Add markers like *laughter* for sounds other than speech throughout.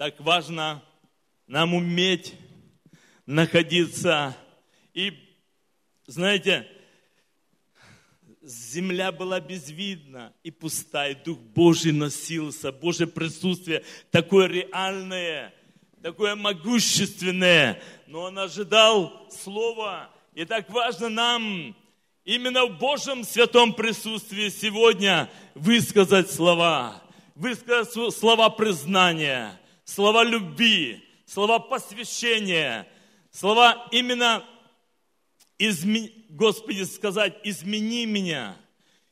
так важно нам уметь находиться. И, знаете, земля была безвидна и пустая, Дух Божий носился, Божье присутствие такое реальное, такое могущественное, но Он ожидал Слова. И так важно нам именно в Божьем святом присутствии сегодня высказать слова, высказать слова признания, слова любви, слова посвящения, слова именно изме... Господи, сказать, измени меня,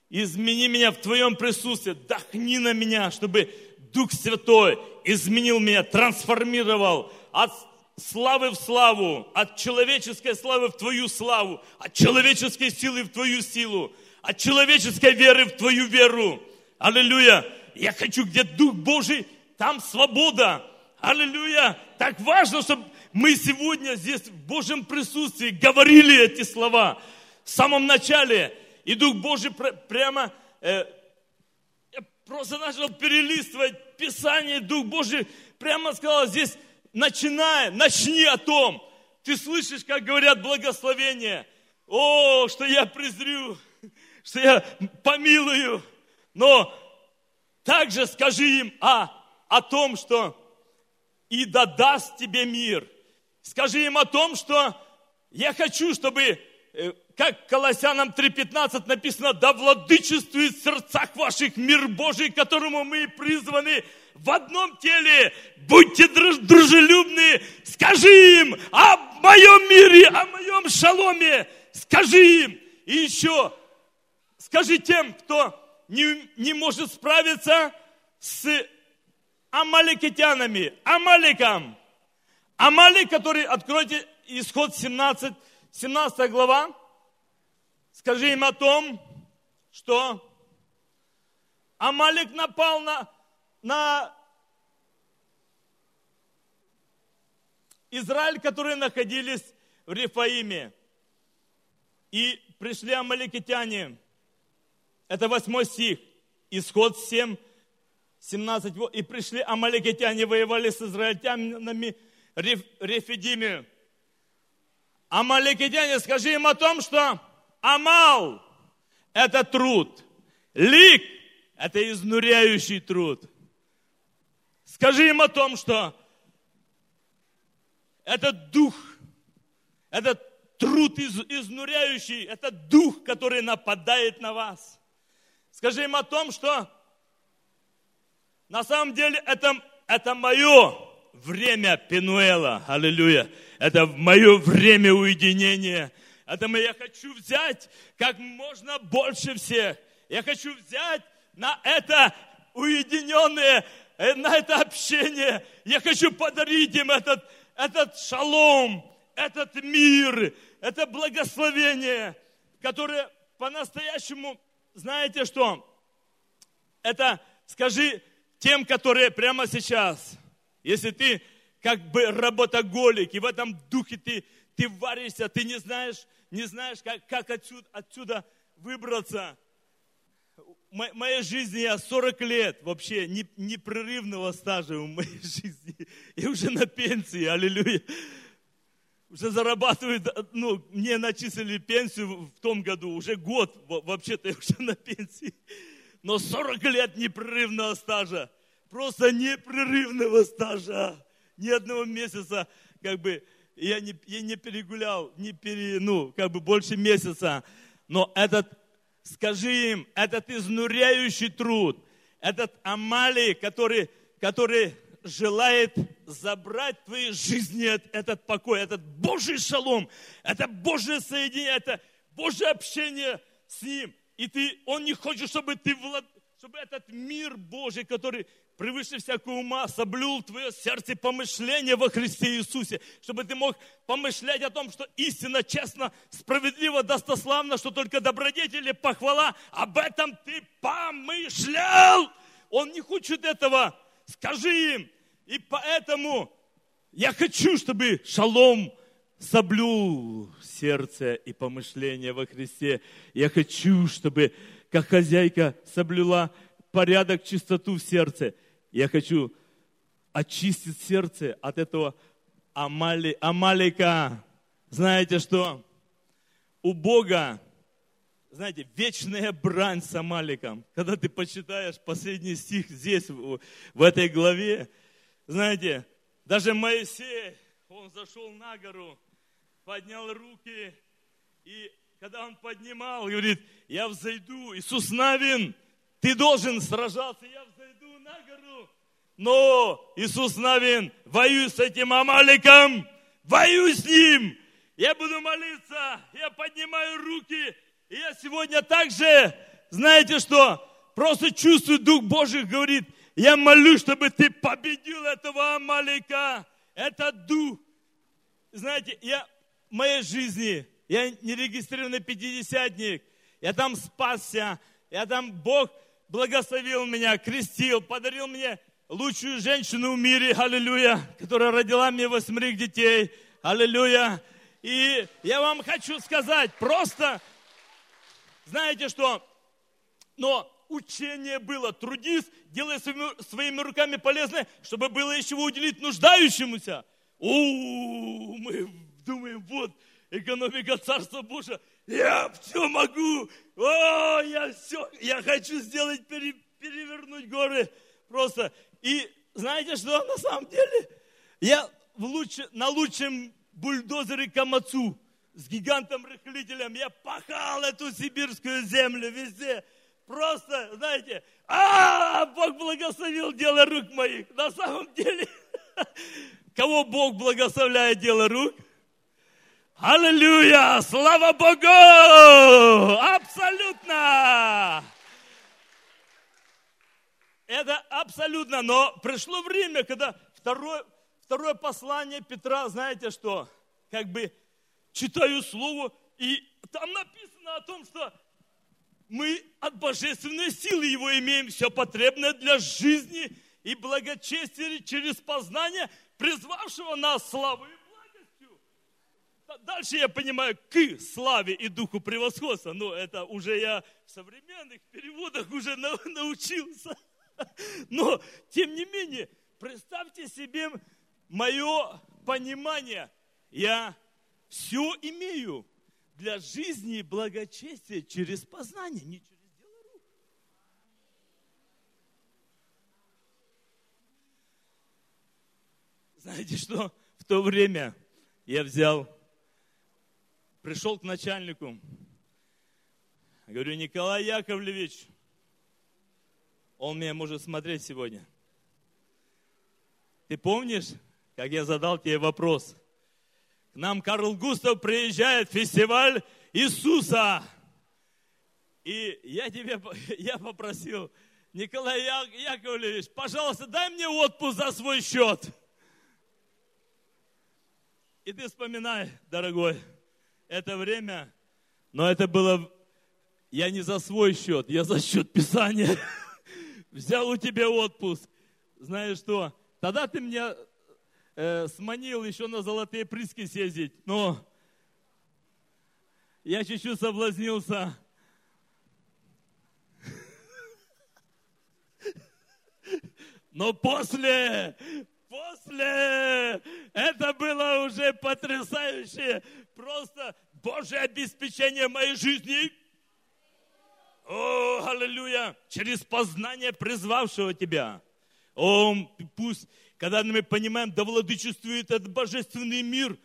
измени меня в Твоем присутствии, дохни на меня, чтобы Дух Святой изменил меня, трансформировал от славы в славу, от человеческой славы в Твою славу, от человеческой силы в Твою силу, от человеческой веры в Твою веру. Аллилуйя! Я хочу, где Дух Божий, там свобода. Аллилуйя! Так важно, чтобы мы сегодня здесь в Божьем присутствии говорили эти слова в самом начале. И Дух Божий прямо э, просто начал перелистывать Писание. Дух Божий прямо сказал здесь, начиная, начни о том. Ты слышишь, как говорят благословения. О, что я презрю, *laughs* что я помилую. Но также скажи им о, о том, что и да даст тебе мир – Скажи им о том, что я хочу, чтобы, э, как Колоссянам 3.15 написано, да владычествует в сердцах ваших мир Божий, которому мы призваны в одном теле. Будьте дружелюбны, скажи им о моем мире, о моем шаломе. Скажи им. И еще скажи тем, кто не, не может справиться с амаликитянами, амаликом. Амалик, который, откройте исход 17, 17 глава, скажи им о том, что Амалик напал на, на Израиль, которые находились в Рифаиме. И пришли амаликитяне. Это восьмой стих. Исход 7, 17. И пришли амаликитяне, воевали с израильтянами Рефидиме. Амаликитяне, скажи им о том, что Амал – это труд. Лик – это изнуряющий труд. Скажи им о том, что это дух, это труд из, изнуряющий, это дух, который нападает на вас. Скажи им о том, что на самом деле это, это мое время Пенуэла, аллилуйя. Это мое время уединения. Это я хочу взять как можно больше всех. Я хочу взять на это уединенное, э, на это общение. Я хочу подарить им этот, этот шалом, этот мир, это благословение, которое по-настоящему, знаете что? Это скажи тем, которые прямо сейчас – если ты как бы работоголик, и в этом духе ты, ты варишься, ты не знаешь, не знаешь, как, как отсюда, отсюда выбраться. В моей жизни я 40 лет вообще непрерывного стажа в моей *laughs* жизни. И уже на пенсии, аллилуйя. Уже зарабатываю, ну, мне начислили пенсию в том году, уже год, вообще-то я уже на пенсии. Но 40 лет непрерывного стажа просто непрерывного стажа. Ни одного месяца, как бы, я не, я не перегулял, не пере, ну, как бы больше месяца. Но этот, скажи им, этот изнуряющий труд, этот амали, который, который желает забрать твои жизни этот покой, этот Божий шалом, это Божье соединение, это Божье общение с Ним. И ты, Он не хочет, чтобы ты влад, чтобы этот мир Божий, который превыше всякого ума, соблюл твое сердце помышления во Христе Иисусе, чтобы ты мог помышлять о том, что истина, честно, справедливо, достославно, что только добродетели, похвала, об этом ты помышлял. Он не хочет этого. Скажи им. И поэтому я хочу, чтобы шалом соблюл сердце и помышление во Христе. Я хочу, чтобы как хозяйка соблюла порядок, чистоту в сердце. Я хочу очистит сердце от этого Амали, Амалика. Знаете что? У Бога, знаете, вечная брань с Амаликом. Когда ты почитаешь последний стих здесь, в этой главе, знаете, даже Моисей, он зашел на гору, поднял руки, и когда он поднимал, говорит, я взойду, Иисус Навин, ты должен сражаться, я взойду на гору. Но Иисус Навин, воюй с этим Амаликом, воюй с ним. Я буду молиться, я поднимаю руки. И я сегодня также, знаете что, просто чувствую, Дух Божий говорит, я молюсь, чтобы ты победил этого Амалика. Это Дух. Знаете, я моей жизни, я не регистрированный пятидесятник, я там спасся, я там Бог благословил меня, крестил, подарил мне лучшую женщину в мире, аллилуйя, которая родила мне восьмерых детей, аллилуйя. И я вам хочу сказать, просто, знаете что, но учение было, трудись, делай своими, своими руками полезное, чтобы было еще уделить нуждающемуся. О, мы думаем, вот, экономика Царства Божия, я все могу, о, я все, я хочу сделать, пере, перевернуть горы, просто. И знаете что, на самом деле, я в лучше, на лучшем бульдозере Камацу с гигантом-рыхлителем, я пахал эту сибирскую землю везде, просто, знаете, а, Бог благословил дело рук моих. На самом деле, *laughs* кого Бог благословляет дело рук – Аллилуйя! Слава Богу! Абсолютно! Это абсолютно, но пришло время, когда второе, второе послание Петра, знаете что, как бы читаю слово, и там написано о том, что мы от божественной силы его имеем все потребное для жизни и благочестия через познание, призвавшего нас славой Дальше я понимаю, к славе и духу превосходства. Но это уже я в современных переводах уже *laughs* научился. *laughs* Но, тем не менее, представьте себе мое понимание. Я все имею для жизни и благочестия через познание, не через дело рук. Знаете что? В то время я взял пришел к начальнику. Говорю, Николай Яковлевич, он меня может смотреть сегодня. Ты помнишь, как я задал тебе вопрос? К нам Карл Густав приезжает в фестиваль Иисуса. И я тебе, *laughs* я попросил, Николай Яковлевич, пожалуйста, дай мне отпуск за свой счет. И ты вспоминай, дорогой, это время, но это было, я не за свой счет, я за счет Писания. *laughs* Взял у тебя отпуск. Знаешь что, тогда ты меня э, сманил еще на золотые приски съездить, но я чуть-чуть соблазнился. *laughs* Но после, после, это было уже потрясающе просто Божье обеспечение моей жизни. О, аллилуйя! Через познание призвавшего тебя. О, пусть, когда мы понимаем, да владычествует этот божественный мир,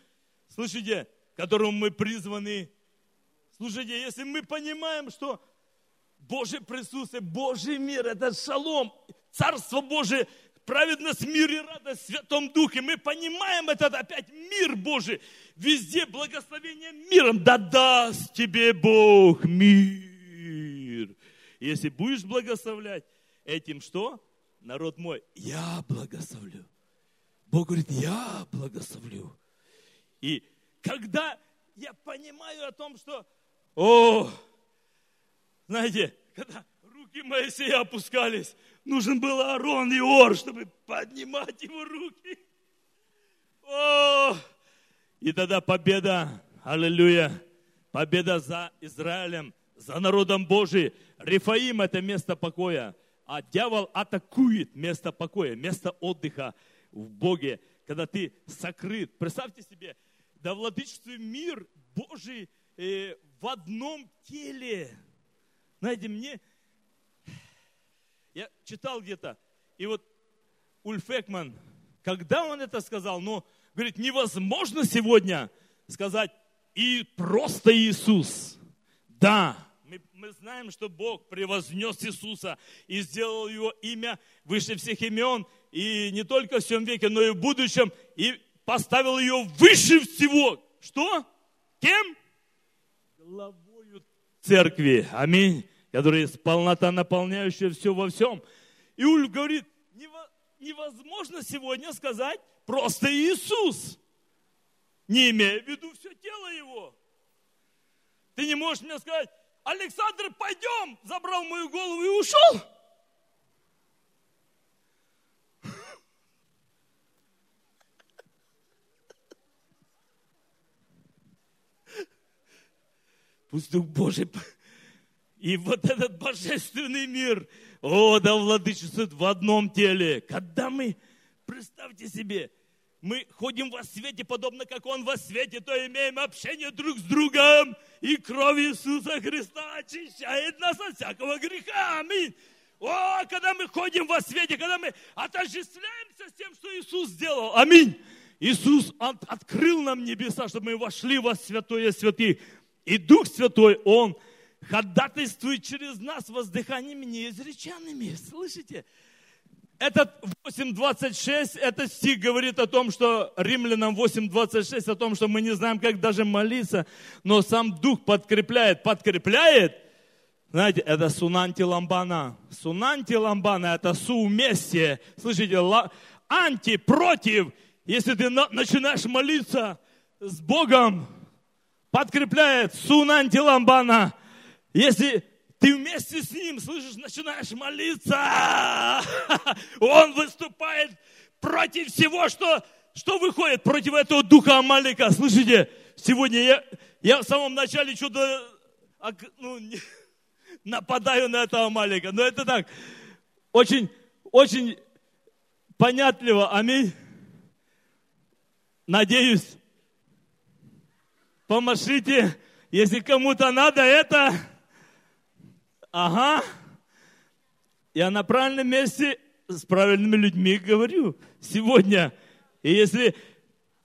слышите, которому мы призваны. Слушайте, если мы понимаем, что Божье присутствие, Божий мир, это шалом, Царство Божие – праведность, мир и радость в Святом Духе. Мы понимаем этот опять мир Божий. Везде благословение миром. Да даст тебе Бог мир. Если будешь благословлять этим что? Народ мой, я благословлю. Бог говорит, я благословлю. И когда я понимаю о том, что, о, знаете, когда руки Моисея опускались, нужен был Аарон и Ор, чтобы поднимать его руки. О! И тогда победа, аллилуйя, победа за Израилем, за народом Божиим. Рифаим – это место покоя, а дьявол атакует место покоя, место отдыха. в Боге, когда ты сокрыт. Представьте себе, да владычествует мир Божий э, в одном теле. Знаете, мне, я читал где-то, и вот Ульф Экман, когда он это сказал, ну, говорит, невозможно сегодня сказать и просто Иисус. Да, мы, мы знаем, что Бог превознес Иисуса и сделал его имя выше всех имен, и не только в всем веке, но и в будущем, и поставил ее выше всего. Что? Кем? Главою церкви. Аминь. Которая есть полнота, наполняющая все во всем. И Уль говорит, невозможно сегодня сказать просто Иисус, не имея в виду все тело его. Ты не можешь мне сказать, Александр, пойдем, забрал мою голову и ушел. *laughs* Пусть Дух Божий и вот этот божественный мир, о, да владычествует в одном теле. Когда мы, представьте себе, мы ходим во свете, подобно как Он во свете, то имеем общение друг с другом, и кровь Иисуса Христа очищает нас от всякого греха. Аминь. О, когда мы ходим во свете, когда мы отождествляемся с тем, что Иисус сделал. Аминь. Иисус от, открыл нам небеса, чтобы мы вошли во святое святых. И Дух Святой, Он ходатайствует через нас воздыханиями неизреченными. Слышите? Этот 8.26, этот стих говорит о том, что римлянам 8.26, о том, что мы не знаем, как даже молиться, но сам Дух подкрепляет, подкрепляет. Знаете, это сунанти ламбана. Сунанти ламбана – это соуместие. Слышите, анти, против. Если ты начинаешь молиться с Богом, подкрепляет сунанти ламбана – если ты вместе с ним, слышишь, начинаешь молиться, *laughs* он выступает против всего, что, что выходит против этого духа Амалика. Слышите, сегодня я, я в самом начале что-то ну, *laughs* нападаю на этого Амалика. Но это так, очень, очень понятливо. Аминь. Надеюсь, помашите, если кому-то надо это, Ага. Я на правильном месте с правильными людьми говорю сегодня. И если...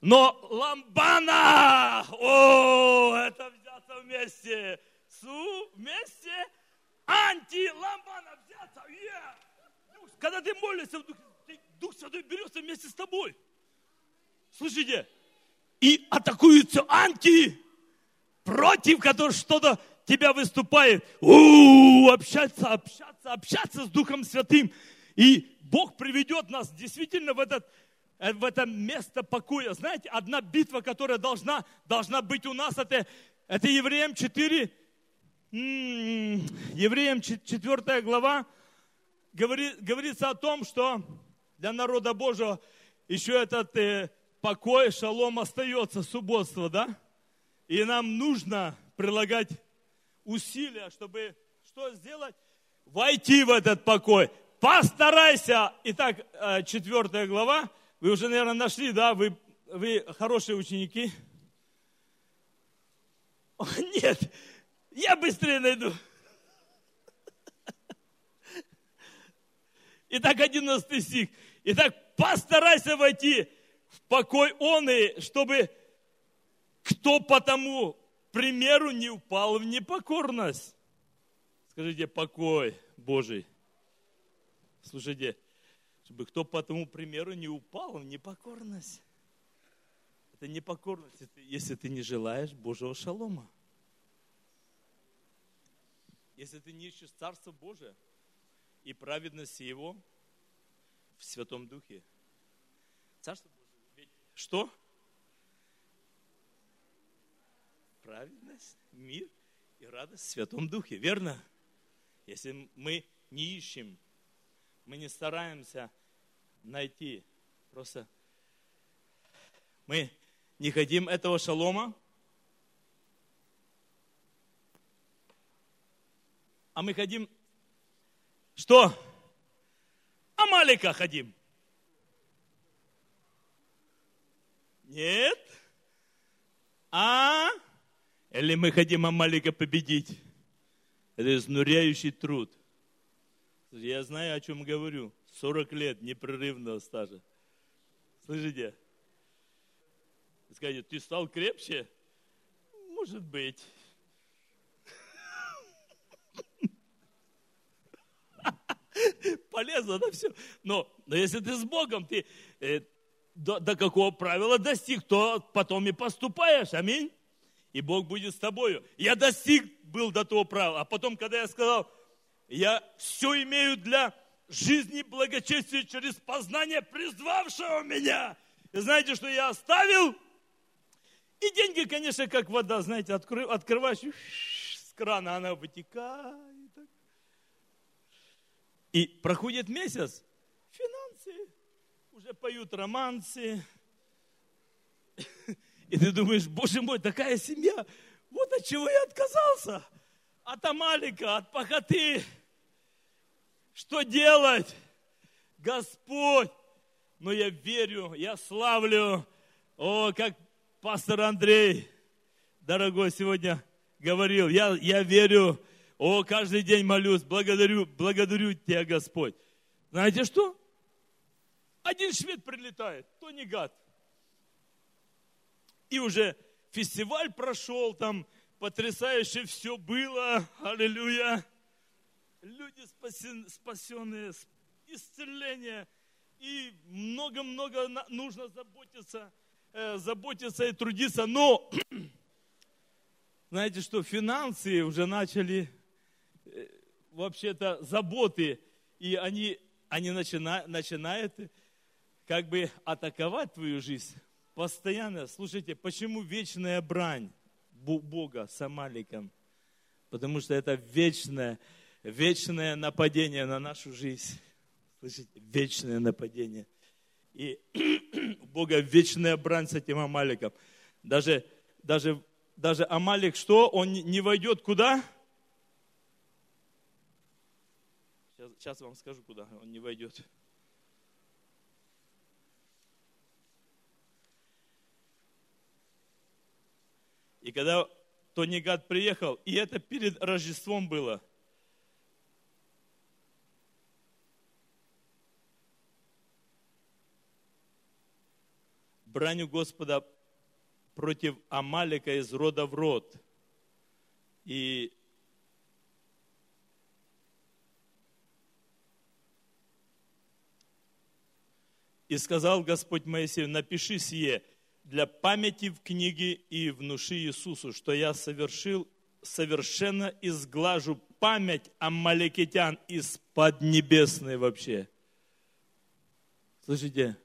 Но ламбана! О, это взяться вместе. Су вместе. Анти-ламбана взяться. Yeah. Когда ты молишься, Дух Святой берется вместе с тобой. Слышите? И атакуются анти, против которых что-то тебя выступает, общаться, общаться, общаться с Духом Святым. И Бог приведет нас действительно в этот, э, в это место покоя. Знаете, одна битва, которая должна, должна быть у нас, это, это Евреям 4, Евреям 4 глава, говорит, говорится о том, что для народа Божьего еще этот э, покой, шалом остается, субботство, да? И нам нужно прилагать усилия, чтобы что сделать? Войти в этот покой. Постарайся. Итак, э, четвертая глава. Вы уже, наверное, нашли, да? Вы, вы хорошие ученики. О, нет, я быстрее найду. Итак, 11 стих. Итак, постарайся войти в покой он и, чтобы кто потому примеру, не упал в непокорность. Скажите, покой Божий. Слушайте, чтобы кто по тому примеру не упал в непокорность. Это непокорность, если ты не желаешь Божьего шалома. Если ты не ищешь Царство Божие и праведности Его в Святом Духе. Царство Божие. Ведь что? Праведность, мир и радость в Святом Духе, верно? Если мы не ищем, мы не стараемся найти, просто мы не хотим этого шалома, а мы хотим что? Амалика хотим. Нет. А? Или мы хотим Амалика победить? Это изнуряющий труд. Я знаю, о чем говорю. 40 лет непрерывного стажа. Слышите? Скажите, ты стал крепче? Может быть. *laughs* Полезно, да, все. Но, но если ты с Богом, ты э, до, до какого правила достиг, то потом и поступаешь. Аминь. И Бог будет с тобою. Я достиг был до того правила. А потом, когда я сказал, я все имею для жизни благочестия через познание призвавшего меня. И знаете, что я оставил? И деньги, конечно, как вода, знаете, откры, открываешь, с крана она вытекает. И проходит месяц, финансы, уже поют романсы. И ты думаешь, боже мой, такая семья, вот от чего я отказался. От Амалика, от пахоты. Что делать? Господь. Но я верю, я славлю. О, как пастор Андрей, дорогой, сегодня говорил, я, я верю, о, каждый день молюсь, благодарю, благодарю Тебя, Господь. Знаете что? Один швед прилетает, то не гад. И уже фестиваль прошел, там потрясающе все было, аллилуйя. Люди спасенные, исцеление, и много-много нужно заботиться, э, заботиться и трудиться. Но, *clears throat* знаете что, финансы уже начали, э, вообще-то, заботы, и они, они начинают, начинают как бы атаковать твою жизнь постоянно. Слушайте, почему вечная брань Бога с Амаликом? Потому что это вечное, вечное нападение на нашу жизнь. Слышите, вечное нападение. И *clears throat* у Бога вечная брань с этим Амаликом. Даже, даже, даже Амалик что? Он не войдет куда? Сейчас, сейчас вам скажу, куда он не войдет. И когда Тони Гад приехал, и это перед Рождеством было, браню Господа против Амалика из рода в род. И И сказал Господь Моисею, напиши сие, для памяти в книге и внуши Иисусу, что я совершил, совершенно изглажу память амаликитян из поднебесной вообще. Слышите?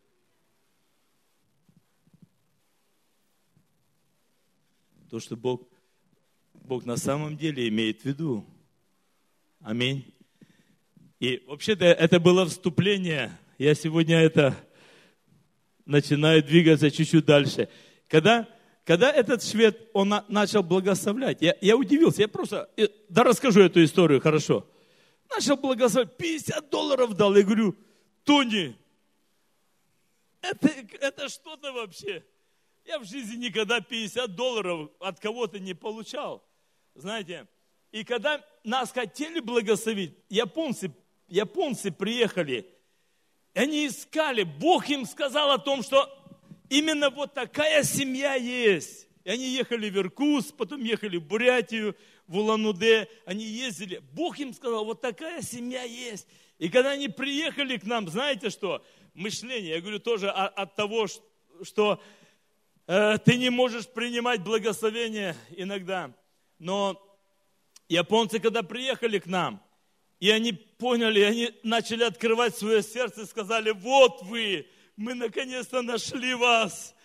То, что Бог, Бог на самом деле имеет в виду. Аминь. И вообще-то это было вступление. Я сегодня это начинают двигаться чуть-чуть дальше. Когда, когда этот швед, он на, начал благословлять, я, я удивился, я просто, да расскажу эту историю, хорошо. Начал благословлять, 50 долларов дал, я говорю, Тони, это, это что-то вообще. Я в жизни никогда 50 долларов от кого-то не получал. Знаете, и когда нас хотели благословить, японцы, японцы приехали, они искали, Бог им сказал о том, что именно вот такая семья есть. И они ехали в Иркутск, потом ехали в Бурятию, в Улан-Удэ, они ездили. Бог им сказал, вот такая семья есть. И когда они приехали к нам, знаете что? Мышление, я говорю тоже от того, что э, ты не можешь принимать благословение иногда. Но японцы, когда приехали к нам, и они поняли, они начали открывать свое сердце и сказали, вот вы, мы наконец-то нашли вас.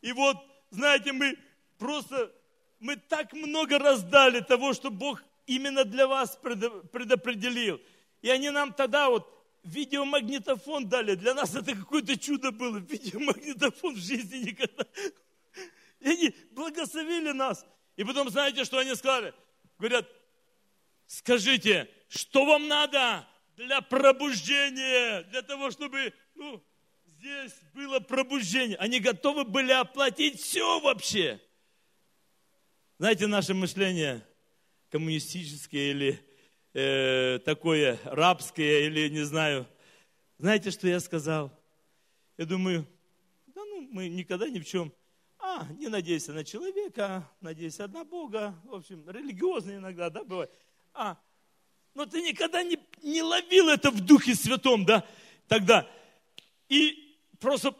И вот, знаете, мы просто, мы так много раздали того, что Бог именно для вас предопределил. И они нам тогда вот видеомагнитофон дали. Для нас это какое-то чудо было. Видеомагнитофон в жизни никогда. И они благословили нас. И потом, знаете, что они сказали? Говорят, скажите, что вам надо для пробуждения, для того, чтобы ну, здесь было пробуждение. Они готовы были оплатить все вообще. Знаете, наше мышление коммунистическое или э, такое рабское, или не знаю. Знаете, что я сказал? Я думаю, да ну, мы никогда ни в чем. А, не надейся на человека, надейся на Бога. В общем, религиозно иногда, да, бывает. А, но ты никогда не, не ловил это в Духе Святом, да, тогда. И просто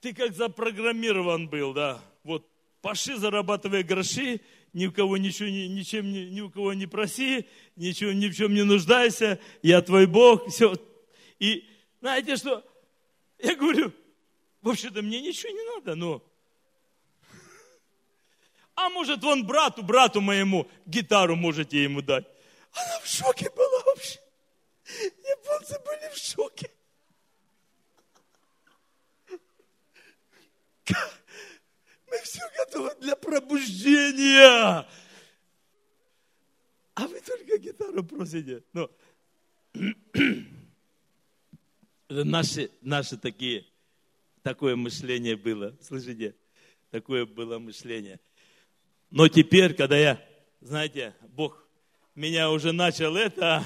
ты как запрограммирован был, да. Вот, поши, зарабатывай гроши, ни у кого ничего, ничем, ни у кого не проси, ничего, ни в чем не нуждайся, я твой Бог, все. И знаете что? Я говорю, вообще-то мне ничего не надо, но... А может, вон брату, брату моему гитару можете ему дать. Она в шоке была вообще. Японцы были в шоке. Мы все готовы для пробуждения. А вы только гитару просите. Но это наши, наши такие, такое мышление было. Слышите? Такое было мышление. Но теперь, когда я, знаете, Бог меня уже начал это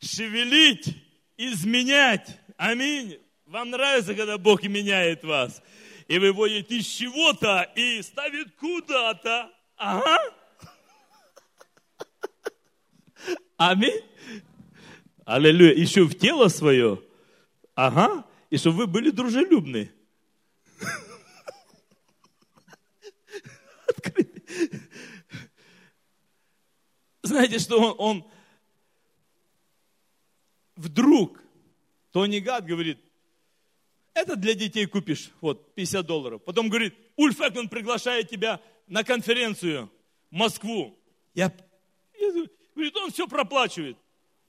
шевелить, изменять. Аминь. Вам нравится, когда Бог меняет вас? и выводит из чего-то и ставит куда-то. Ага. Аминь. Аллилуйя. Еще в тело свое. Ага. И чтобы вы были дружелюбны. Знаете, что он, он вдруг, Тони Гад говорит, это для детей купишь, вот, 50 долларов. Потом говорит, Ульф Экман приглашает тебя на конференцию в Москву. Я, я говорит, он все проплачивает.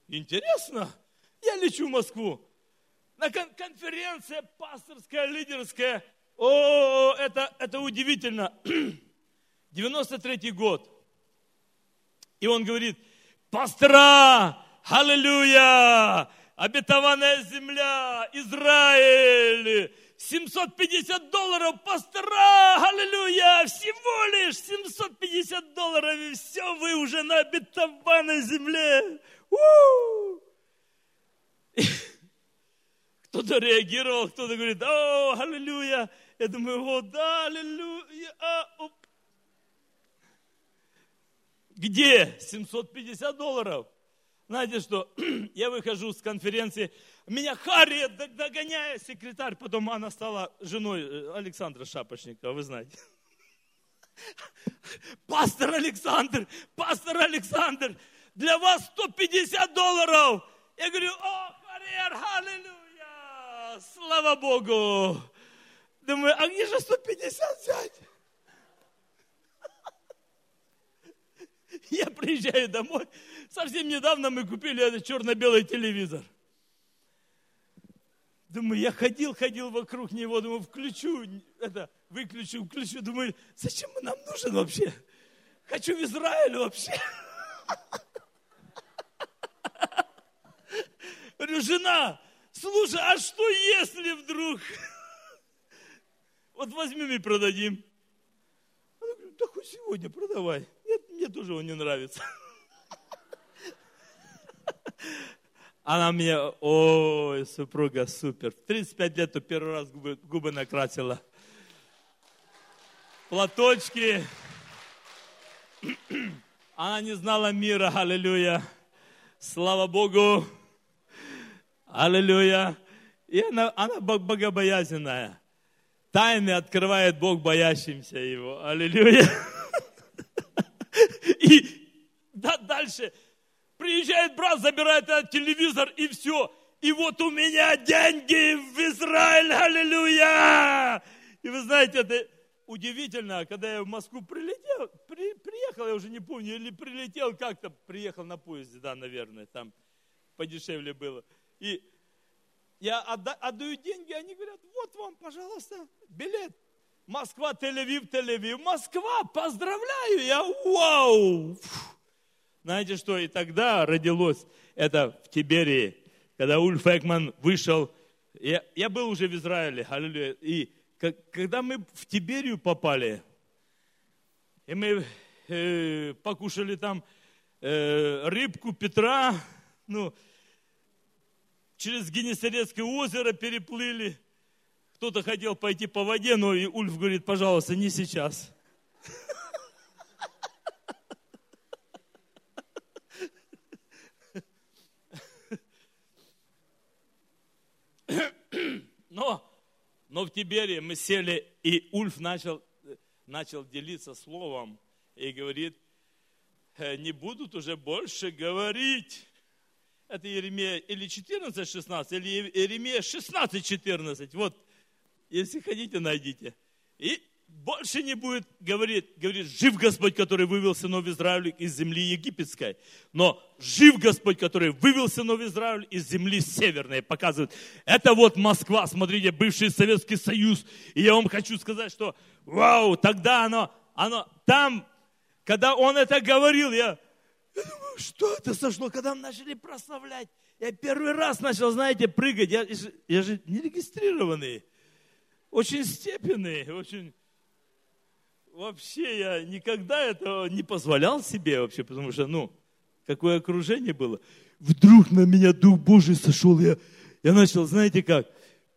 Интересно, я лечу в Москву. На кон- конференция пасторская, лидерская. О, это, это удивительно. *clears throat* 93 год. И он говорит, пастора, аллилуйя, обетованная земля, Израиль, 750 долларов пастора, аллилуйя, всего лишь 750 долларов, и все, вы уже на обетованной земле. *laughs* Кто-то реагировал, кто-то говорит, о, аллилуйя. Я думаю, о, да, аллилуйя. А, Где 750 долларов? Знаете что, *clears throat* я выхожу с конференции, меня Харри догоняет секретарь, потом она стала женой э, Александра Шапочника, вы знаете. *laughs* Пастор Александр, пастор Александр, для вас 150 долларов. Я говорю, о, Харри, аллилуйя, слава Богу. Думаю, а где же 150 взять? *laughs* Я приезжаю домой. Совсем недавно мы купили этот черно-белый телевизор. Думаю, я ходил, ходил вокруг него, думаю, включу, это, выключу, включу. Думаю, зачем он нам нужен вообще? Хочу в Израиль вообще. *laughs* Говорю, жена, слушай, а что если вдруг? *laughs* Вот возьмем и продадим. Она говорит, да хоть сегодня продавай. Нет, мне тоже он не нравится. *laughs* Она мне, ой, супруга супер. В 35 лет первый раз губы, губы накрасила. Платочки. *clears throat* Она не знала мира, аллилуйя. Слава Богу. Аллилуйя. И она, она богобоязненная. Тайны открывает Бог боящимся Его. Аллилуйя. *laughs* И да, дальше приезжает брат, забирает этот телевизор и все. И вот у меня деньги в Израиль, аллилуйя! И вы знаете, это удивительно, когда я в Москву прилетел, при, приехал, я уже не помню, или прилетел как-то, приехал на поезде, да, наверное, там подешевле было. И я отда, отдаю деньги, они говорят, вот вам, пожалуйста, билет. Москва, Тель-Авив, Тель-Авив. Москва, поздравляю, я вау. Знаете что, и тогда родилось это в Тиберии, когда Ульф Экман вышел я, я был уже в Израиле, аллилуйя, и как, когда мы в Тиберию попали, и мы э, покушали там э, рыбку Петра, ну, через Генесарецкое озеро переплыли. Кто-то хотел пойти по воде, но и Ульф говорит, пожалуйста, не сейчас. Но, но в Тибере мы сели, и Ульф начал, начал делиться словом и говорит, «Э, не будут уже больше говорить. Это Еремея или 14, 16, или Еремея 16, 14. Вот, если хотите, найдите. И больше не будет говорить, говорит, жив Господь, который вывел сынов Израиля из земли египетской. Но жив Господь, который вывел сынов Израиля из земли северной. Показывает, это вот Москва, смотрите, бывший Советский Союз. И я вам хочу сказать, что вау, тогда оно, оно там, когда он это говорил, я, я думаю, что это сошло, когда начали прославлять. Я первый раз начал, знаете, прыгать. Я, я же не регистрированный. Очень степенный, очень вообще я никогда этого не позволял себе вообще, потому что, ну, какое окружение было. Вдруг на меня Дух Божий сошел, я, я начал, знаете как,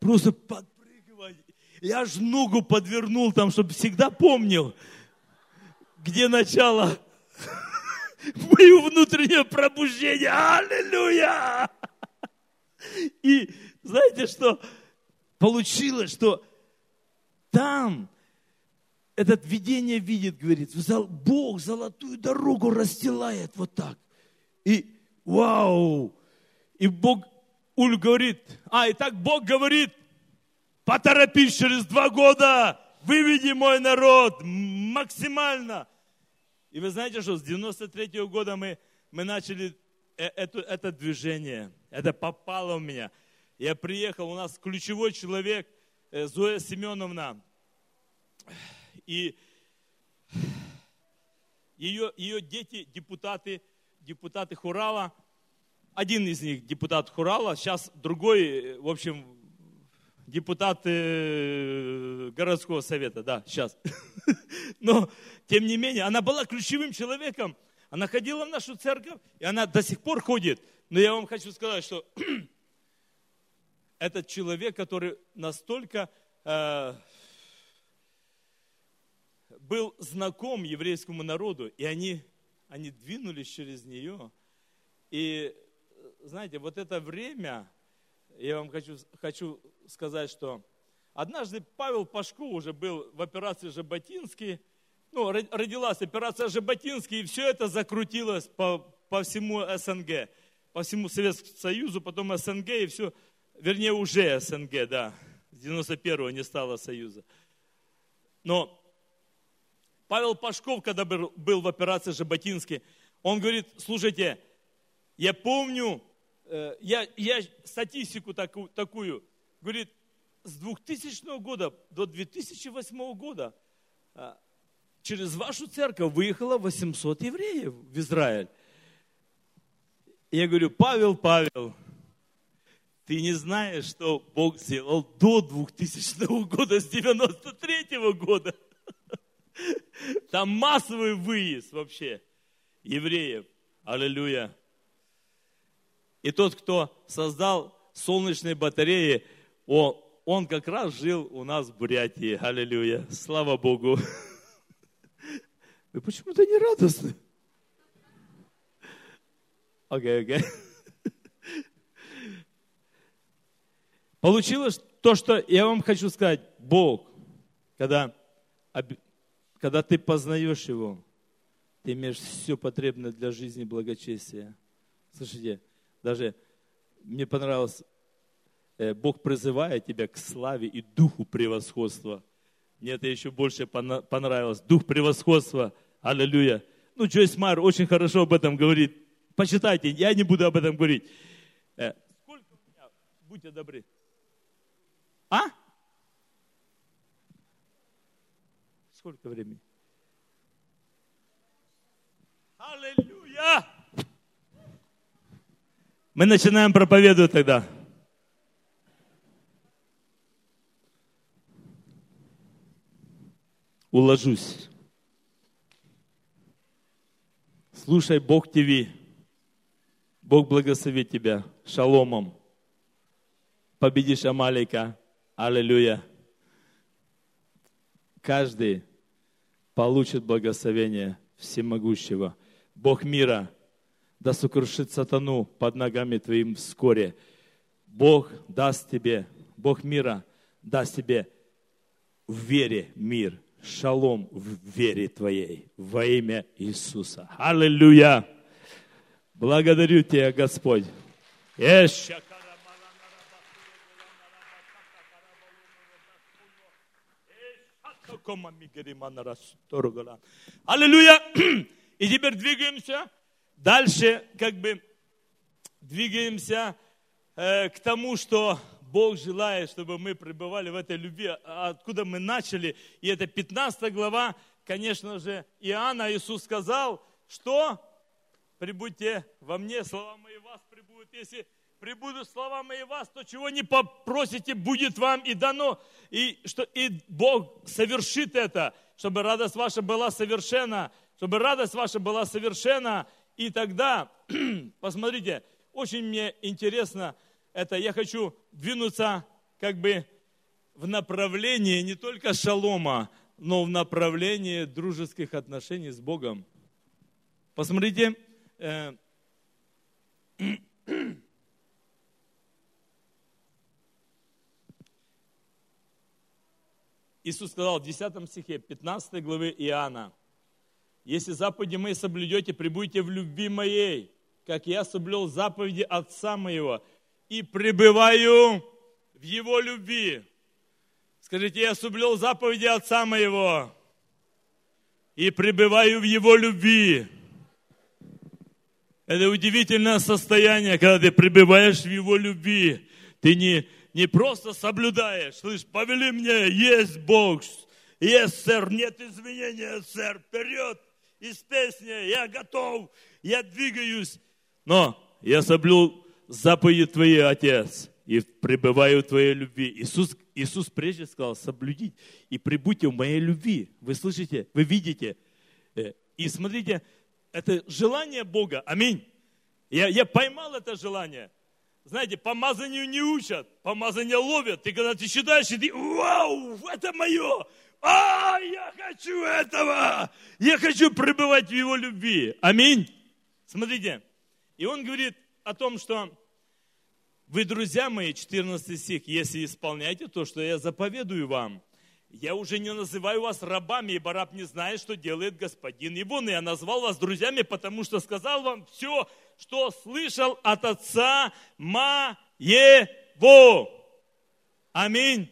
просто подпрыгивать. Я аж ногу подвернул там, чтобы всегда помнил, где начало *laughs* мое внутреннее пробуждение. Аллилуйя! И знаете что? Получилось, что там этот видение видит, говорит, Бог золотую дорогу расстилает вот так. И вау! И Бог, Уль говорит, а, и так Бог говорит, поторопись через два года, выведи мой народ максимально. И вы знаете, что с 93 -го года мы, мы начали э, это, это движение. Это попало в меня. Я приехал, у нас ключевой человек, э, Зоя Семеновна, и ее, ее дети, депутаты, депутаты Хурала, один из них депутат Хурала, сейчас другой, в общем, депутат э, городского совета, да, сейчас. *laughs* Но, тем не менее, она была ключевым человеком. Она ходила в нашу церковь, и она до сих пор ходит. Но я вам хочу сказать, что *clears throat* этот человек, который настолько э, был знаком еврейскому народу, и они, они двинулись через нее. И знаете, вот это время, я вам хочу, хочу сказать, что однажды Павел Пашко уже был в операции Жаботинский, ну, родилась операция Жаботинский, и все это закрутилось по, по всему СНГ, по всему Советскому Союзу, потом СНГ, и все, вернее, уже СНГ, да, с 91-го не стало Союза. Но Павел Пашков, когда был в операции Жаботинский, он говорит, слушайте, я помню, э, я, я статистику такую, говорит, с 2000 года до 2008 года э, через вашу церковь выехало 800 евреев в Израиль. Я говорю, Павел, Павел, ты не знаешь, что Бог сделал до 2000 года, с 93 года. Там массовый выезд вообще евреев. Аллилуйя. И тот, кто создал солнечные батареи, он, он как раз жил у нас в Бурятии. Аллилуйя. Слава Богу. Вы почему-то не радостны. Окей, окей. Получилось то, что я вам хочу сказать. Бог, когда когда ты познаешь Его, ты имеешь все потребное для жизни благочестия. Слушайте, даже мне понравилось, э, Бог призывает тебя к славе и духу превосходства. Мне это еще больше понравилось. Дух превосходства. Аллилуйя. Ну, Джойс Майер очень хорошо об этом говорит. Почитайте, я не буду об этом говорить. Э, сколько у меня? Будьте добры. А? Сколько времени? Аллилуйя! Мы начинаем проповедовать тогда. Уложусь. Слушай Бог ТВ. Бог благослови тебя шаломом. Победишь Амалика. Аллилуйя. Каждый получит благословение всемогущего. Бог мира да сокрушит сатану под ногами твоим вскоре. Бог даст тебе, Бог мира даст тебе в вере мир, шалом в вере твоей во имя Иисуса. Аллилуйя! Благодарю Тебя, Господь. Аллилуйя! *clears throat* И теперь двигаемся дальше, как бы двигаемся э, к тому, что Бог желает, чтобы мы пребывали в этой любви, а откуда мы начали. И это 15 глава, конечно же, Иоанна Иисус сказал, что прибудьте во мне, слова мои вас прибудут. Если прибудут слова мои вас, то чего не попросите, будет вам и дано. И, что, и Бог совершит это, чтобы радость ваша была совершенна, чтобы радость ваша была совершенна. И тогда, *clears throat* посмотрите, очень мне интересно, это я хочу двинуться как бы в направлении не только шалома, но в направлении дружеских отношений с Богом. Посмотрите, э, *clears throat* Иисус сказал в 10 стихе 15 главы Иоанна, «Если заповеди мои соблюдете, прибудете в любви моей, как я соблюл заповеди Отца моего, и пребываю в Его любви». Скажите, я соблюл заповеди Отца моего и пребываю в Его любви. Это удивительное состояние, когда ты пребываешь в Его любви. Ты не, не просто соблюдаешь, слышь, повели мне, есть Бог, есть, сэр, нет изменения, сэр, вперед, из песни, я готов, я двигаюсь. Но я соблюл заповеди Твои, Отец, и пребываю в Твоей любви. Иисус, Иисус прежде сказал, соблюдить и прибудьте в моей любви. Вы слышите, вы видите. Э, и смотрите, это желание Бога. Аминь. Я, я поймал это желание. Знаете, помазанию не учат, помазание ловят. Ты когда ты считаешь, и ты, вау, это мое. А, я хочу этого. Я хочу пребывать в его любви. Аминь. Смотрите. И он говорит о том, что вы, друзья мои, 14 стих, если исполняете то, что я заповедую вам – я уже не называю вас рабами, ибо раб не знает, что делает господин его. Но я назвал вас друзьями, потому что сказал вам все, что слышал от отца моего. Аминь.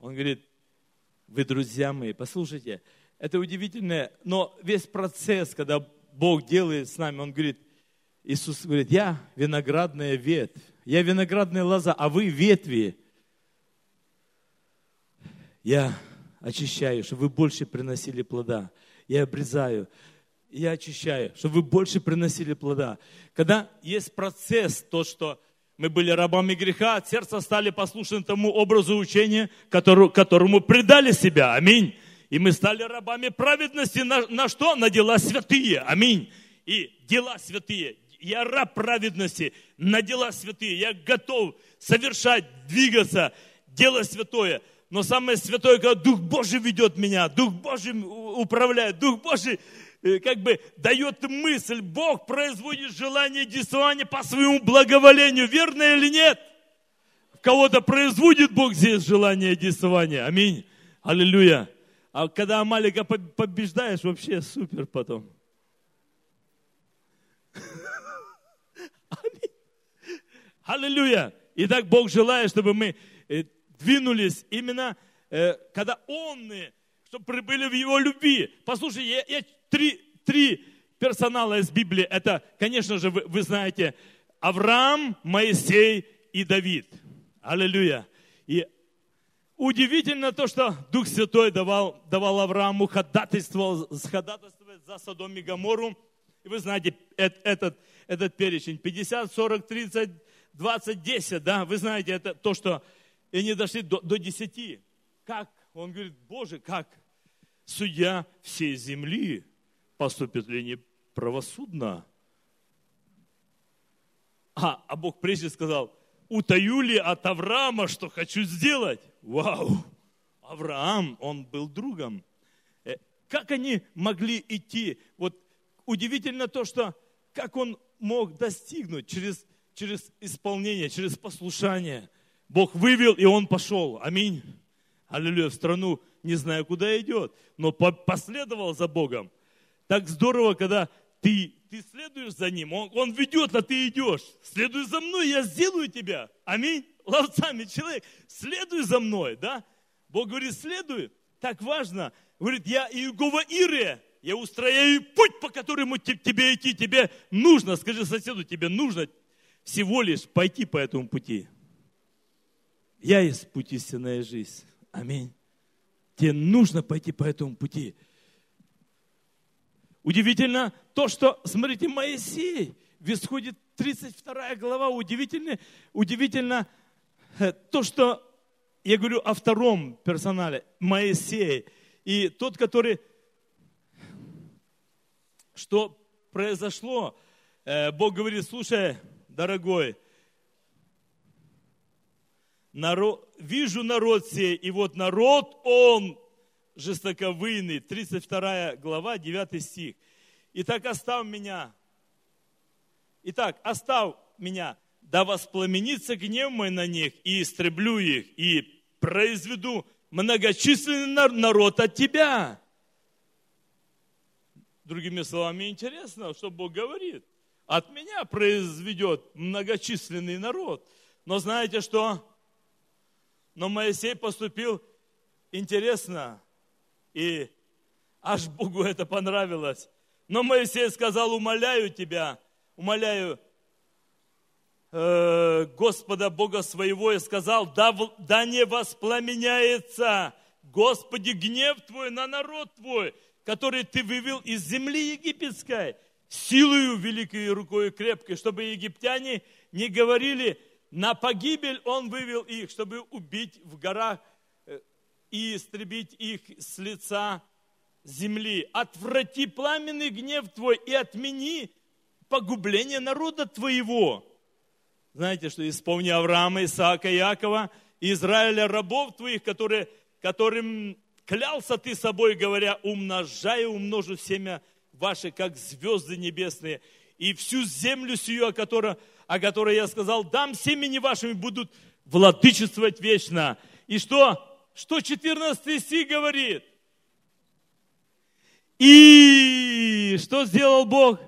Он говорит, вы друзья мои, послушайте, это удивительное, но весь процесс, когда Бог делает с нами, Он говорит, Иисус говорит, я виноградная ветвь, я виноградная лоза, а вы ветви. Я очищаю, чтобы вы больше приносили плода. Я обрезаю, я очищаю, чтобы вы больше приносили плода. Когда есть процесс, то, что мы были рабами греха, от сердца стали послушны тому образу учения, которому, которому предали себя. Аминь. И мы стали рабами праведности на, на что? На дела святые. Аминь. И дела святые, я раб праведности, на дела святые, я готов совершать, двигаться, делать святое. Но самое святое, когда Дух Божий ведет меня, Дух Божий управляет, Дух Божий э, как бы дает мысль, Бог производит желание действования по своему благоволению, верно или нет? В кого-то производит Бог здесь желание действования. Аминь. Аллилуйя. А когда Амалика побеждаешь, вообще супер потом. *laughs* Аллилуйя! Итак, Бог желает, чтобы мы э, двинулись именно, э, когда Он, чтобы прибыли в Его любви. Послушай, я, я три, три персонала из Библии. Это, конечно же, вы, вы знаете, Авраам, Моисей и Давид. Аллилуйя. И удивительно то, что Дух Святой давал, давал Аврааму ходатайство, ходатайствовать за Содом и Гамору. И вы знаете, этот, этот перечень. 50, 40, 30, 20, 10, да, вы знаете, это то, что и они дошли до, до 10. Как? Он говорит, Боже, как? Судья всей земли поступит ли не правосудно? А, а Бог прежде сказал, утаю ли от Авраама, что хочу сделать? Вау! Авраам, он был другом. Э, как они могли идти? Вот удивительно то, что как он мог достигнуть через, через исполнение, через послушание. Бог вывел, и он пошел. Аминь. Аллилуйя. В страну, не знаю, куда идет, но последовал за Богом. Так здорово, когда ты, ты следуешь за ним, он, он ведет, а ты идешь. Следуй за мной, я сделаю тебя. Аминь. Ловцами человек, следуй за мной, да? Бог говорит, следуй. Так важно. Говорит, я Иегова Ире, я устрояю путь, по которому тебе идти. Тебе нужно, скажи соседу, тебе нужно всего лишь пойти по этому пути. Я есть путь истинная жизнь. Аминь. Тебе нужно пойти по этому пути. Удивительно то, что, смотрите, Моисей, в исходе 32 глава, удивительно, удивительно э, то, что, я говорю о втором персонале, Моисей, и тот, который, что произошло, э, Бог говорит, слушай, дорогой, народ, вижу народ сей, и вот народ он жестоковыйный. 32 глава, 9 стих. Итак, оставь меня. Итак, оставь меня, да воспламенится гнев мой на них, и истреблю их, и произведу многочисленный народ от тебя. Другими словами, интересно, что Бог говорит. От меня произведет многочисленный народ. Но знаете что? Но Моисей поступил интересно, и аж Богу это понравилось. Но Моисей сказал, умоляю тебя, умоляю э, Господа Бога своего, и сказал, да, да не воспламеняется, Господи, гнев Твой на народ Твой, который Ты вывел из земли египетской, силою великой рукой крепкой, чтобы египтяне не говорили, на погибель он вывел их, чтобы убить в горах э, и истребить их с лица земли. Отврати пламенный гнев твой и отмени погубление народа твоего. Знаете, что исполни Авраама, Исаака, Якова, Израиля, рабов твоих, которые, которым клялся ты собой, говоря, умножаю, умножу семя ваше, как звезды небесные, и всю землю сию, о которой о которой я сказал, дам семени вашими будут владычествовать вечно. И что? Что 14 стих говорит? И что сделал Бог?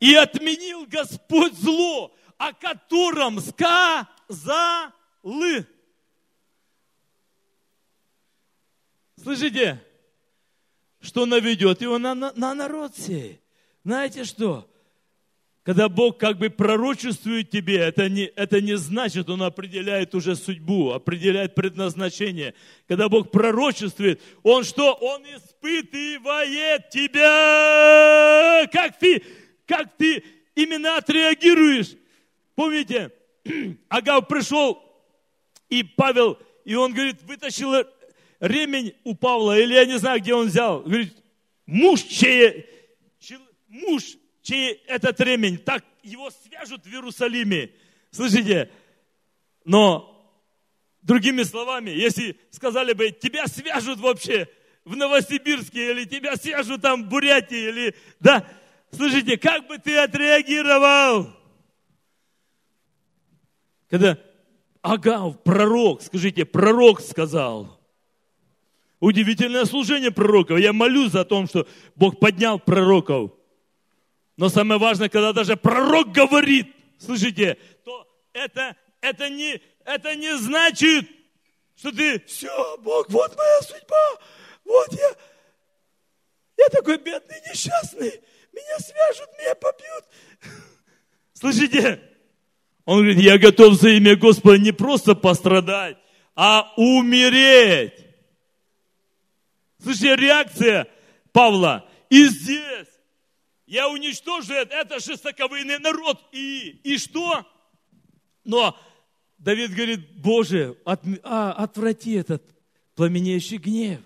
И отменил Господь зло, о котором сказал. Слышите? Что наведет его на, на, на народ сей. Знаете что? Когда Бог как бы пророчествует тебе, это не, это не значит, Он определяет уже судьбу, определяет предназначение. Когда Бог пророчествует, Он что? Он испытывает тебя. Как ты, как ты именно отреагируешь? Помните, *clears throat* Агав пришел, и Павел, и он говорит, вытащил ремень у Павла, или я не знаю, где он взял. Говорит, муж чей, муж чей этот ремень, так его свяжут в Иерусалиме. Слышите? Но, другими словами, если сказали бы, тебя свяжут вообще в Новосибирске, или тебя свяжут там в Бурятии, или, да, слышите, как бы ты отреагировал? Когда Агав, пророк, скажите, пророк сказал, удивительное служение пророков. Я молюсь о том, что Бог поднял пророков. Но самое важное, когда даже пророк говорит, слышите, то это, это, не, это не значит, что ты, все, Бог, вот моя судьба, вот я, я такой бедный, несчастный, меня свяжут, меня побьют. *laughs* Слышите? Он говорит, я готов за имя Господа не просто пострадать, а умереть. Слышите, реакция Павла. И здесь я уничтожу это, это жестоковыйный народ. И, и что? Но Давид говорит, Боже, от, а, отврати этот пламенеющий гнев.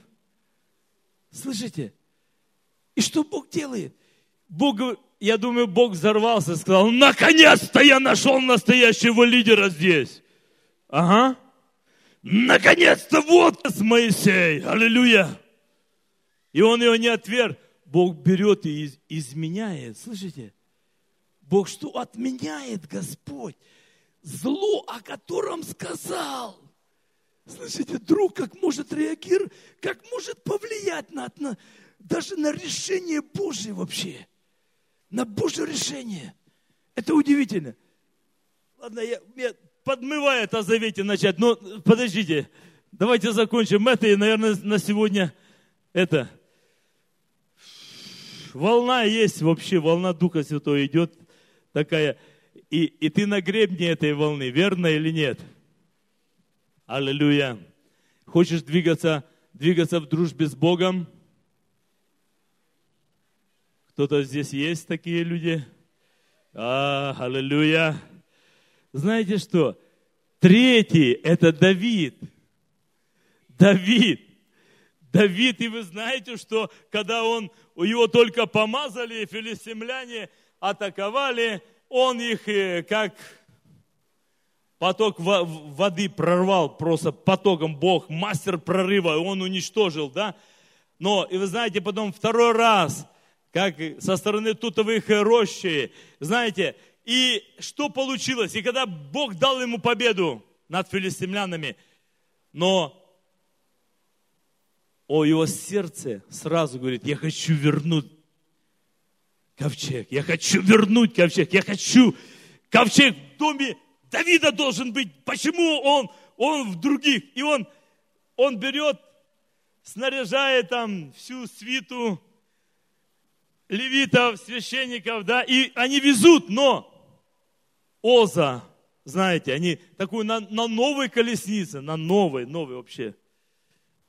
Слышите? И что Бог делает? Бог, я думаю, Бог взорвался сказал, наконец-то я нашел настоящего лидера здесь. Ага. Наконец-то вот Моисей. Аллилуйя. И он его не отверг. Бог берет и изменяет. Слышите? Бог что отменяет Господь? Зло, о котором сказал. Слышите, друг, как может реагировать, как может повлиять на, на, даже на решение Божье вообще. На Божье решение. Это удивительно. Ладно, я, я подмывает о завете начать, но подождите, давайте закончим это наверное, на сегодня это – волна есть вообще, волна Духа Святого идет такая. И, и ты на гребне этой волны, верно или нет? Аллилуйя. Хочешь двигаться, двигаться в дружбе с Богом? Кто-то здесь есть такие люди? А, аллилуйя. Знаете что? Третий – это Давид. Давид. Давид, и вы знаете, что когда он, его только помазали, филистимляне атаковали, он их э, как поток воды прорвал, просто потоком Бог, мастер прорыва, он уничтожил, да? Но, и вы знаете, потом второй раз, как со стороны тутовых рощи, знаете, и что получилось? И когда Бог дал ему победу над филистимлянами, но о его сердце сразу говорит, я хочу вернуть ковчег, я хочу вернуть ковчег, я хочу ковчег в доме Давида должен быть. Почему он, он в других? И он, он берет, снаряжает там всю свиту левитов, священников, да, и они везут, но Оза, знаете, они такую на, на новой колеснице, на новой, новой вообще –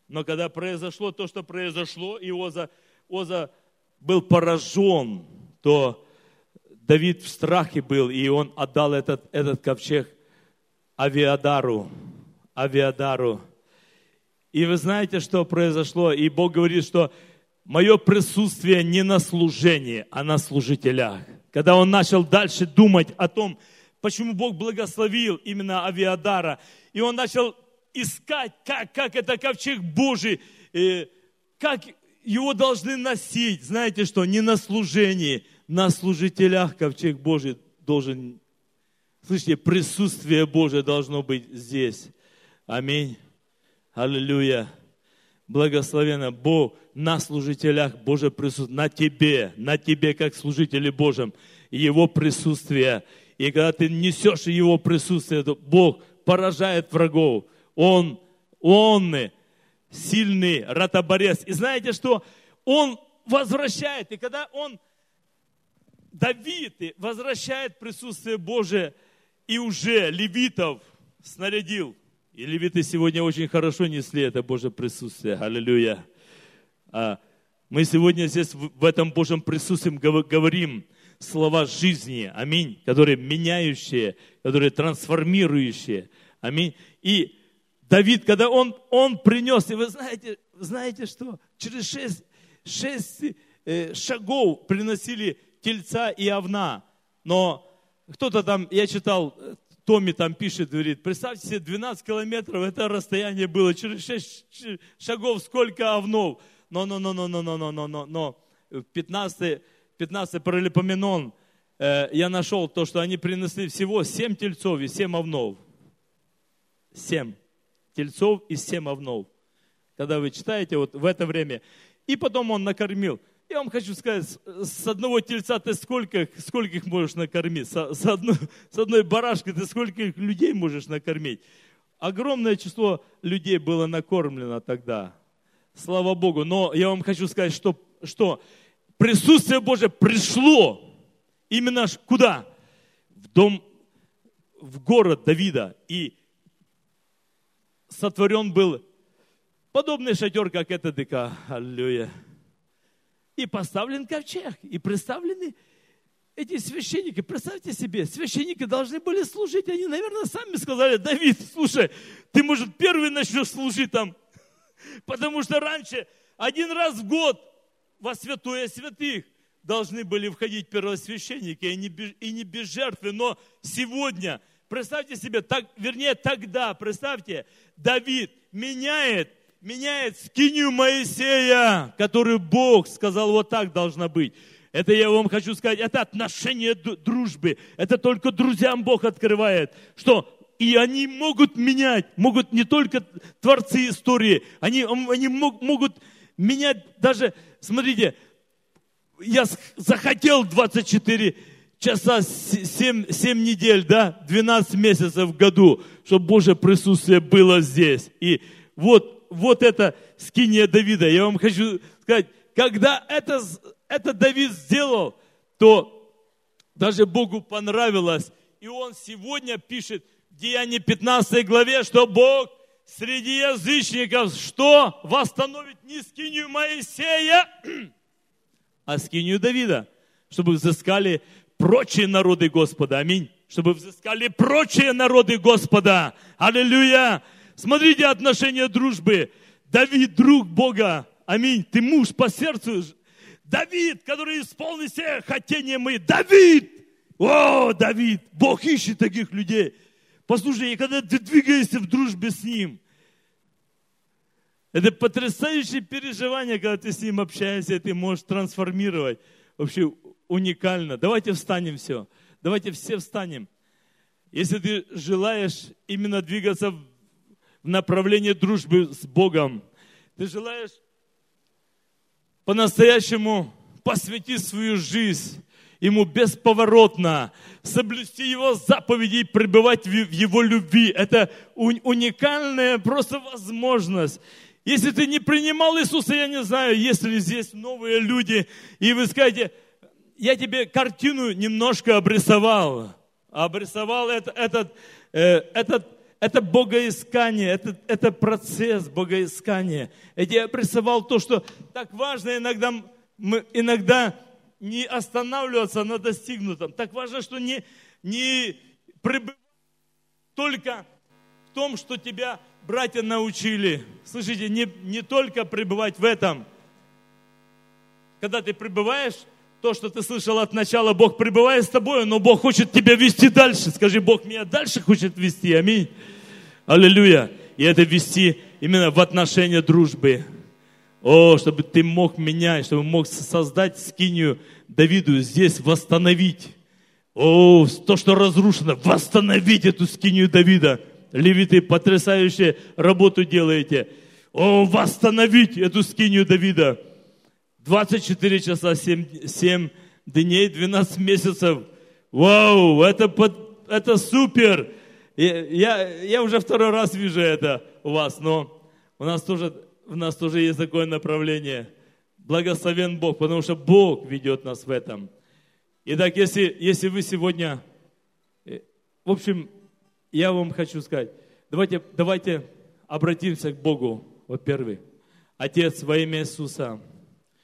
но когда произошло то, что произошло, и Оза, Оза был поражен, то Давид в страхе был, и он отдал этот, этот ковчег Авиадару. Авиадару. И вы знаете, что произошло? И Бог говорит, что мое присутствие не на служении, а на служителях. Когда он начал дальше думать о том, почему Бог благословил именно Авиадара, и он начал искать, как, как это ковчег Божий, э, как его должны носить. Знаете что, не на служении, на служителях ковчег Божий должен, слышите, присутствие Божие должно быть здесь. Аминь. Аллилуйя. Благословенно Бог на служителях Божье присутствие, на тебе, на тебе, как служители Божьим, Его присутствие. И когда ты несешь Его присутствие, то Бог поражает врагов. Он, он сильный ротоборец. И знаете что? Он возвращает. И когда он, Давид, возвращает присутствие Божие, и уже левитов снарядил. И левиты сегодня очень хорошо несли это Божье присутствие. Аллилуйя. А мы сегодня здесь в этом Божьем присутствии говорим слова жизни, аминь, которые меняющие, которые трансформирующие, аминь. И Давид, когда он, он принес, и вы знаете, знаете что? Через шесть, шесть э, шагов приносили тельца и овна. Но кто-то там, я читал, э, Томми там пишет, говорит, представьте себе, 12 километров, это расстояние было, через 6 шагов сколько овнов. Но, но, но, но, но, но, но, но, но, но, 15, 15 паралипоменон, э, я нашел то, что они принесли всего 7 тельцов и 7 овнов. 7 тельцов и семь овнов. Когда вы читаете вот в это время. И потом он накормил. Я вам хочу сказать, с одного тельца ты сколько, сколько их можешь накормить? С, с, одной, с одной барашкой ты сколько людей можешь накормить? Огромное число людей было накормлено тогда. Слава Богу. Но я вам хочу сказать, что, что присутствие Божие пришло именно куда? В дом, в город Давида. И сотворен был подобный шатер, как это ДК. Аллилуйя. и поставлен ковчег, и представлены эти священники, представьте себе, священники должны были служить, они, наверное, сами сказали, Давид, слушай, ты, может, первый начнешь служить там, *laughs* потому что раньше один раз в год во святое святых должны были входить первосвященники, и не без, и не без жертвы, но сегодня, представьте себе, так, вернее тогда, представьте, Давид меняет, меняет скинию Моисея, который Бог сказал, вот так должна быть. Это я вам хочу сказать, это отношение дружбы. Это только друзьям Бог открывает, что и они могут менять, могут не только творцы истории, они, они могут менять даже, смотрите, я захотел 24 часа 7, 7 недель, да, 12 месяцев в году, чтобы Божье присутствие было здесь. И вот, вот это скиния Давида. Я вам хочу сказать, когда это это Давид сделал, то даже Богу понравилось. И он сегодня пишет в Деянии 15 главе, что Бог среди язычников что? Восстановит не скинию Моисея, *clears throat* а скинию Давида, чтобы взыскали прочие народы Господа. Аминь. Чтобы взыскали прочие народы Господа. Аллилуйя. Смотрите отношения дружбы. Давид, друг Бога. Аминь. Ты муж по сердцу Давид, который исполнил все хотения мои. Давид! О, Давид! Бог ищет таких людей. Послушай, и когда ты двигаешься в дружбе с Ним, это потрясающее переживание, когда ты с Ним общаешься, и ты можешь трансформировать. Вообще уникально. Давайте встанем все. Давайте все встанем. Если ты желаешь именно двигаться в направлении дружбы с Богом, ты желаешь по-настоящему посвятить свою жизнь Ему бесповоротно, соблюсти Его заповеди и пребывать в Его любви. Это уникальная просто возможность. Если ты не принимал Иисуса, я не знаю, если здесь новые люди, и вы скажете, я тебе картину немножко обрисовал. Обрисовал этот, этот, э, этот это богоискание, это, это процесс богоискания. Я прессовал то, что так важно иногда, мы, иногда не останавливаться на достигнутом. Так важно, что не, не пребывать только в том, что тебя братья научили. Слышите, не, не только пребывать в этом. Когда ты пребываешь, то, что ты слышал от начала, Бог пребывает с тобой, но Бог хочет тебя вести дальше. Скажи, Бог меня дальше хочет вести. Аминь. Аллилуйя. И это вести именно в отношения дружбы. О, чтобы ты мог менять, чтобы мог создать скинию Давиду здесь, восстановить. О, то, что разрушено, восстановить эту скинию Давида. Левиты, потрясающую работу делаете. О, восстановить эту скинию Давида. 24 часа, 7, 7 дней, 12 месяцев. Вау, это, это супер. Я, я уже второй раз вижу это у вас, но у нас тоже, у нас тоже есть такое направление. Благословен Бог, потому что Бог ведет нас в этом. Итак, если, если вы сегодня... Э, в общем, я вам хочу сказать, давайте, давайте обратимся к Богу, во-первых. Отец, во имя Иисуса,